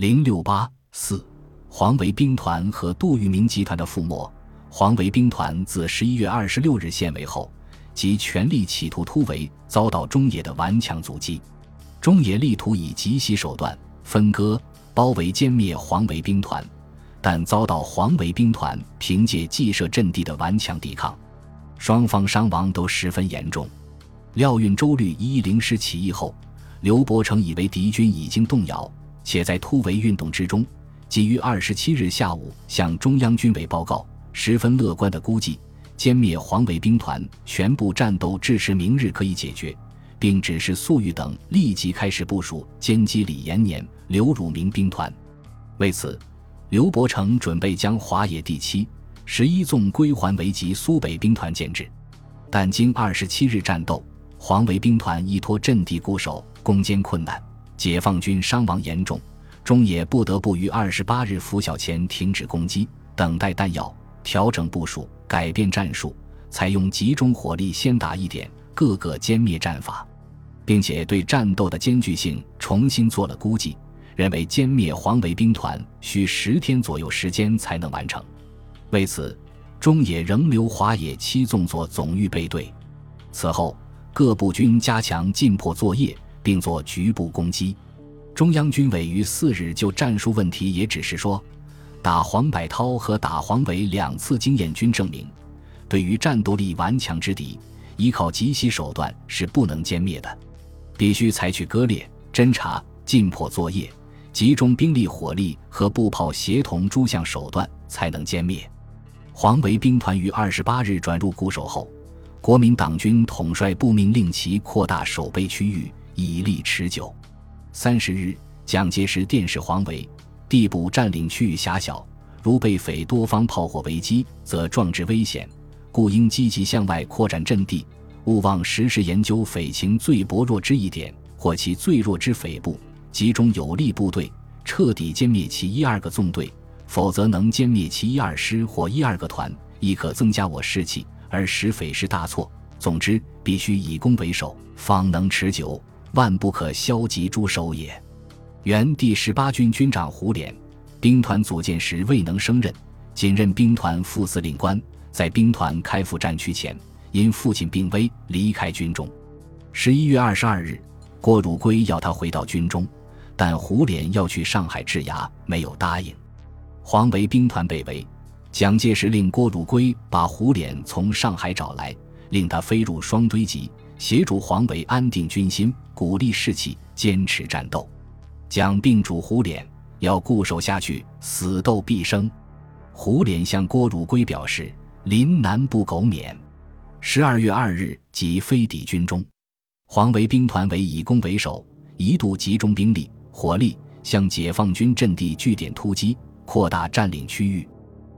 零六八四，黄维兵团和杜聿明集团的覆没。黄维兵团自十一月二十六日现围后，即全力企图突围，遭到中野的顽强阻击。中野力图以极西手段分割、包围、歼灭黄维兵团，但遭到黄维兵团凭借既设阵地的顽强抵抗，双方伤亡都十分严重。廖运周率一零师起义后，刘伯承以为敌军已经动摇，且在突围运动之中，即于二十七日下午向中央军委报告。十分乐观的估计，歼灭黄维兵团全部战斗至迟明日可以解决，并指示粟裕等立即开始部署歼击李延年、刘汝明兵团。为此，刘伯承准备将华野第七、十一纵归还为及苏北兵团建制，但经二十七日战斗，黄维兵团依托阵地固守，攻坚困难，解放军伤亡严重，中野不得不于二十八日拂晓前停止攻击，等待弹药。调整部署，改变战术，采用集中火力先打一点，各个歼灭战法，并且对战斗的艰巨性重新做了估计，认为歼灭黄维兵团需十天左右时间才能完成。为此，中野仍留华野七纵做总预备队。此后，各部军加强进破作业，并做局部攻击。中央军委于四日就战术问题也指示说。打黄百韬和打黄维两次经验均证明，对于战斗力顽强之敌，依靠极袭手段是不能歼灭的，必须采取割裂、侦察、进破作业、集中兵力火力和步炮协同诸项手段才能歼灭。黄维兵团于二十八日转入固守后，国民党军统帅部命令其扩大守备区域，以力持久。三十日，蒋介石电示黄维。地部占领区域狭小，如被匪多方炮火围击，则壮志危险，故应积极向外扩展阵地，勿忘时时研究匪情最薄弱之一点或其最弱之匪部，集中有力部队，彻底歼灭其一二个纵队，否则能歼灭其一二师或一二个团，亦可增加我士气，而使匪师大挫。总之，必须以攻为守，方能持久，万不可消极诸守也。原第十八军军长胡琏，兵团组建时未能升任，仅任兵团副司令官。在兵团开赴战区前，因父亲病危离开军中。十一月二十二日，郭汝瑰要他回到军中，但胡琏要去上海治牙，没有答应。黄维兵团被围，蒋介石令郭汝瑰把胡琏从上海找来，令他飞入双堆集，协助黄维安定军心，鼓励士气，坚持战斗。蒋并主胡琏要固守下去，死斗必生。胡琏向郭汝瑰表示：“临难不苟免。”十二月二日即飞抵军中。黄维兵团为以攻为守，一度集中兵力、火力向解放军阵地据点突击，扩大占领区域。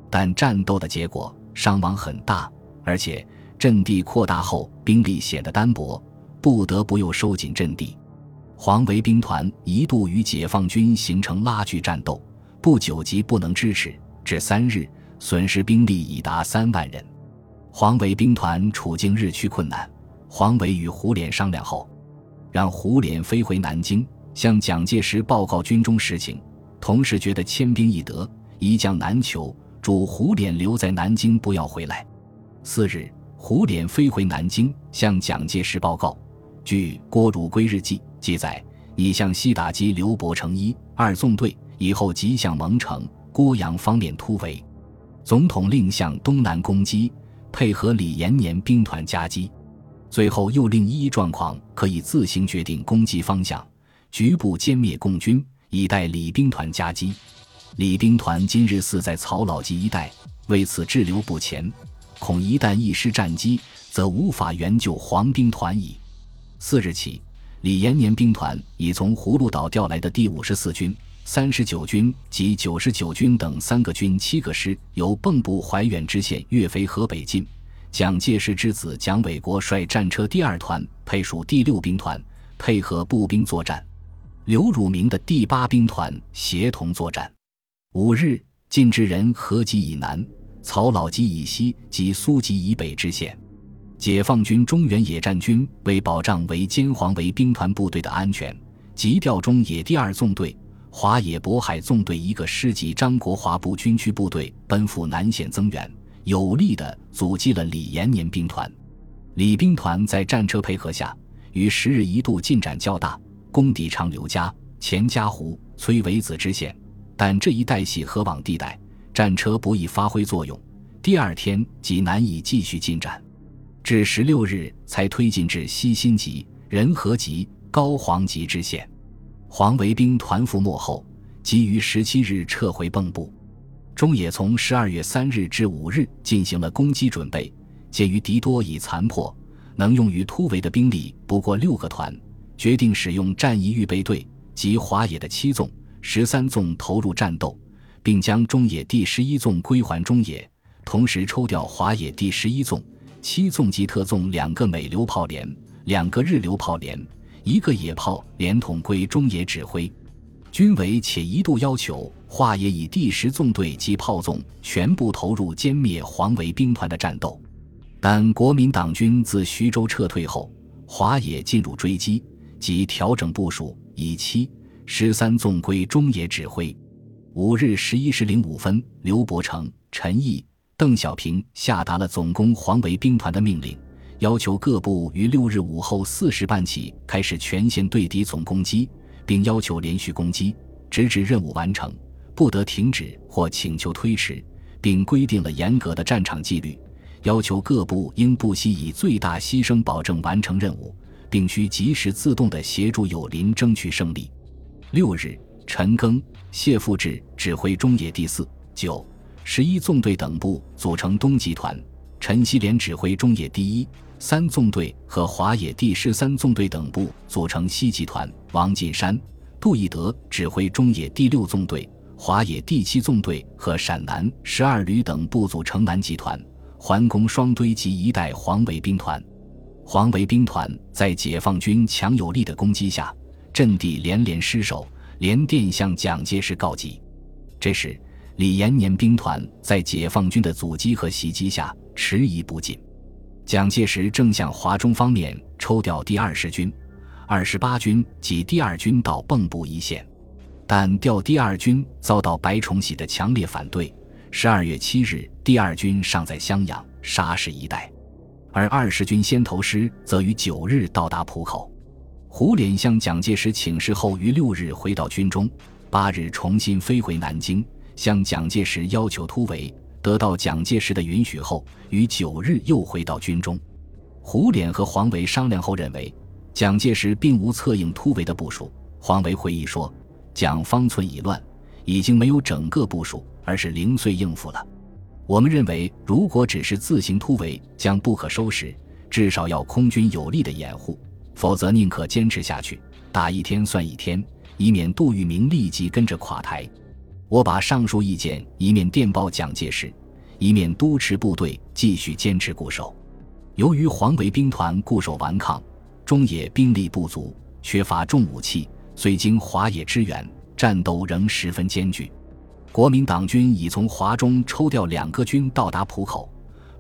但战斗的结果伤亡很大，而且阵地扩大后兵力显得单薄，不得不又收紧阵地。黄维兵团一度与解放军形成拉锯战斗，不久即不能支持，至三日损失兵力已达三万人。黄维兵团处境日趋困难。黄维与胡琏商量后，让胡琏飞回南京，向蒋介石报告军中实情，同时觉得千兵易得，一将难求，嘱胡琏留在南京，不要回来。次日，胡琏飞回南京，向蒋介石报告。据郭汝瑰日记。记载，你向西打击刘伯承一二纵队，以后即向蒙城、郭阳方面突围。总统令向东南攻击，配合李延年兵团夹击。最后又令一一状况可以自行决定攻击方向，局部歼灭共军，以待李兵团夹击。李兵团今日似在曹老集一带，为此滞留不前，恐一旦一失战机，则无法援救黄兵团矣。四日起。李延年兵团已从葫芦岛调来的第五十四军、三十九军及九十九军等三个军七个师，由蚌埠怀远支线岳飞河北进。蒋介石之子蒋纬国率战车第二团配属第六兵团，配合步兵作战。刘汝明的第八兵团协同作战。五日，进至人和集以南、曹老集以西及苏集以北之线。解放军中原野战军为保障围歼黄维兵团部队的安全，急调中野第二纵队、华野渤海纵队一个师级张国华部军区部队奔赴南线增援，有力地阻击了李延年兵团。李兵团在战车配合下，于十日一度进展较大，攻抵长刘家、钱家湖、崔维子之线，但这一带系河网地带，战车不易发挥作用。第二天即难以继续进展，至十六日才推进至西辛集、仁和集、高黄集支线。黄维兵团覆没后，即于十七日撤回蚌埠。中野从十二月三日至五日进行了攻击准备。鉴于敌多已残破，能用于突围的兵力不过六个团，决定使用战役预备队及华野的七纵、十三纵投入战斗，并将中野第十一纵归还中野，同时抽调华野第十一纵、七纵及特纵两个美榴炮连、两个日榴炮连、一个野炮连统归中野指挥。军委且一度要求华野以第十纵队及炮纵全部投入歼灭黄维兵团的战斗。但国民党军自徐州撤退后，华野进入追击，即调整部署，以七十三纵归中野指挥。五日十一时零五分，刘伯承、陈毅、邓小平下达了总攻黄维兵团的命令，要求各部于六日午后四时半起开始全线对敌总攻击，并要求连续攻击，直至任务完成，不得停止或请求推迟，并规定了严格的战场纪律。要求各部应不惜以最大牺牲保证完成任务，并需及时自动地协助友邻争取胜利。六日，陈赓、谢富治指挥中野第四、九、十一纵队等部组成东集团；陈锡联指挥中野第一、三纵队和华野第十三纵队等部组成西集团；王进山、杜义德指挥中野第六纵队、华野第七纵队和陕南十二旅等部组成南集团。环攻双堆及一带黄维兵团，黄维兵团在解放军强有力的攻击下，阵地连连失守，连电向蒋介石告急。这时，李延年兵团在解放军的阻击和袭击下迟疑不进。蒋介石正向华中方面抽调第二十军、二十八军及第二军到蚌埠一线，但调第二军遭到白崇禧的强烈反对。十二月七日，第二军尚在襄阳、沙市一带，而二十军先头师则于九日到达浦口。胡琏向蒋介石请示后，于六日回到军中，八日重新飞回南京，向蒋介石要求突围。得到蒋介石的允许后，于九日又回到军中。胡琏和黄维商量后认为，蒋介石并无策应突围的部署。黄维回忆说：“蒋方寸已乱。”已经没有整个部署，而是零碎应付了。我们认为，如果只是自行突围，将不可收拾，至少要空军有力的掩护，否则宁可坚持下去，打一天算一天，以免杜聿明立即跟着垮台。我把上述意见一面电报蒋介石，一面督持部队继续坚持固守。由于黄维兵团固守顽抗，中野兵力不足，缺乏重武器，虽经华野支援。战斗仍十分艰巨，国民党军已从华中抽调两个军到达浦口，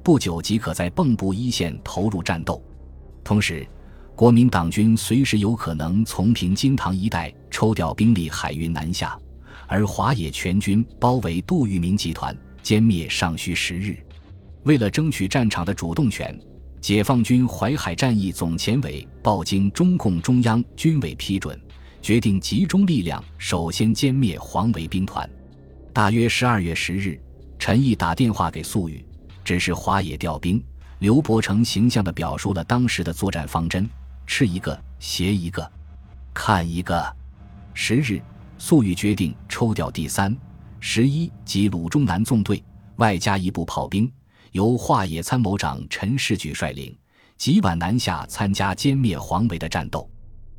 不久即可在蚌埠一线投入战斗。同时，国民党军随时有可能从平津塘一带抽调兵力海运南下，而华野全军包围杜聿明集团，歼灭尚需时日。为了争取战场的主动权，解放军淮海战役总前委报经中共中央军委批准。决定集中力量，首先歼灭黄维兵团。大约十二月十日，陈毅打电话给粟裕，指示华野调兵。刘伯承形象地表述了当时的作战方针：吃一个，携一个，看一个。十日，粟裕决定抽调第三、十一及鲁中南纵队，外加一部炮兵，由华野参谋长陈士举率领，即晚南下参加歼灭黄维的战斗。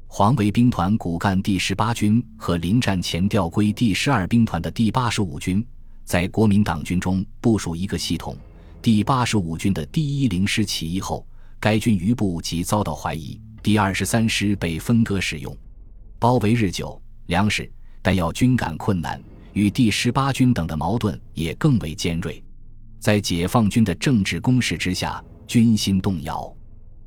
黄维兵团骨干第十八军和临战前调归第十二兵团的第八十五军，在国民党军中部署一个系统。第八十五军的第一零师起义后，该军余部即遭到怀疑。第二十三师被分割使用，包围日久，粮食、弹药均感困难，与第十八军等的矛盾也更为尖锐。在解放军的政治攻势之下，军心动摇。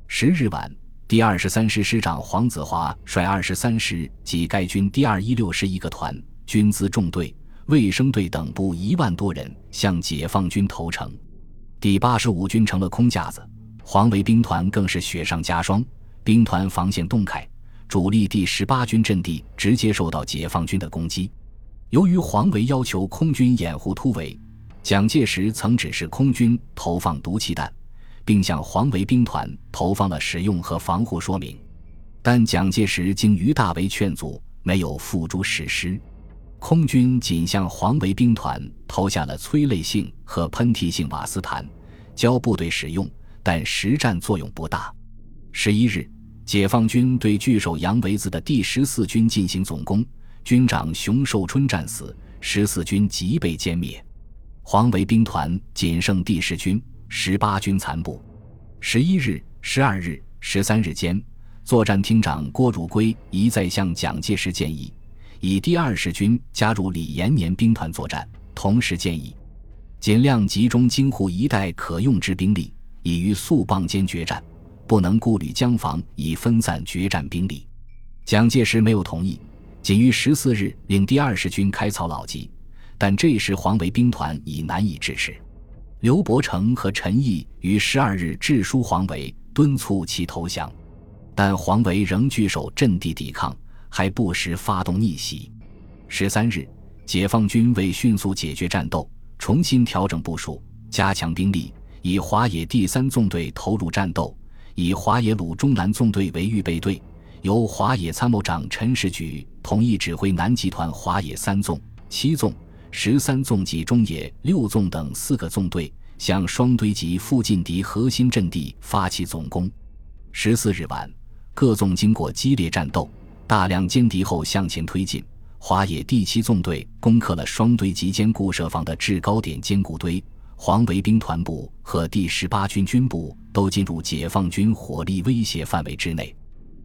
十日晚。第二十三师师长黄子华率二十三师及该军第二一六师一个团军资重队、卫生队等部一万多人向解放军投诚。第八十五军成了空架子，黄维兵团更是雪上加霜。兵团防线洞开，主力第十八军阵地直接受到解放军的攻击。由于黄维要求空军掩护突围，蒋介石曾指示空军投放毒气弹，并向黄维兵团投放了使用和防护说明。但蒋介石经于大为劝阻，没有付诸实施。空军仅向黄维兵团投下了催泪性和喷嚏性瓦斯弹，教部队使用，但实战作用不大。十一日。解放军对据守杨维子的第十四军进行总攻，军长熊寿春战死，十四军即被歼灭。黄维兵团仅剩第十军、十八军残部。十一日、十二日、十三日间，作战厅长郭汝瑰一再向蒋介石建议，以第二十军加入李延年兵团作战，同时建议尽量集中京沪一带可用之兵力，已与宿蚌间决战。不能顾虑江防，以分散决战兵力。蒋介石没有同意，仅于十四日令第二十军开草老集，但这时黄维兵团已难以支持。刘伯承和陈毅于十二日致书黄维，敦促其投降，但黄维仍据守阵地抵抗，还不时发动逆袭。十三日，解放军为迅速解决战斗，重新调整部署，加强兵力，以华野第三纵队投入战斗。以华野鲁中南纵队为预备队，由华野参谋长陈士举统一指挥南集团华野三纵、七纵、十三纵及中野六纵等四个纵队，向双堆及附近敌核心阵地发起总攻。十四日晚，各纵经过激烈战斗，大量歼敌后向前推进。华野第七纵队攻克了双堆及坚固设防的制高点坚固堆。黄维兵团部和第十八军军部都进入解放军火力威胁范围之内。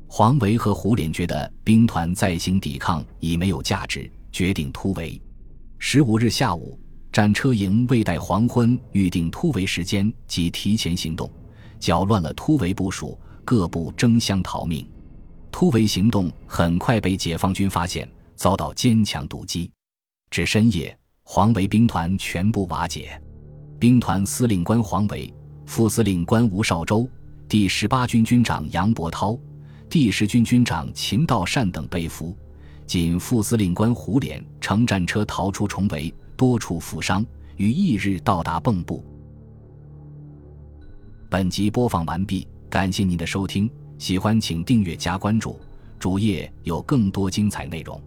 黄维和胡琏觉得兵团再行抵抗已没有价值，决定突围。十五日下午，战车营未待黄昏，预定突围时间即提前行动，搅乱了突围部署，各部争相逃命。突围行动很快被解放军发现，遭到坚强堵击。至深夜，黄维兵团全部瓦解。兵团司令官黄维、副司令官吴绍周、第十八军军长杨伯涛、第十军军长秦道善等被俘，仅副司令官胡琏乘战车逃出重围，多处负伤，于翌日到达蚌埠。本集播放完毕，感谢您的收听，喜欢请订阅加关注，主页有更多精彩内容。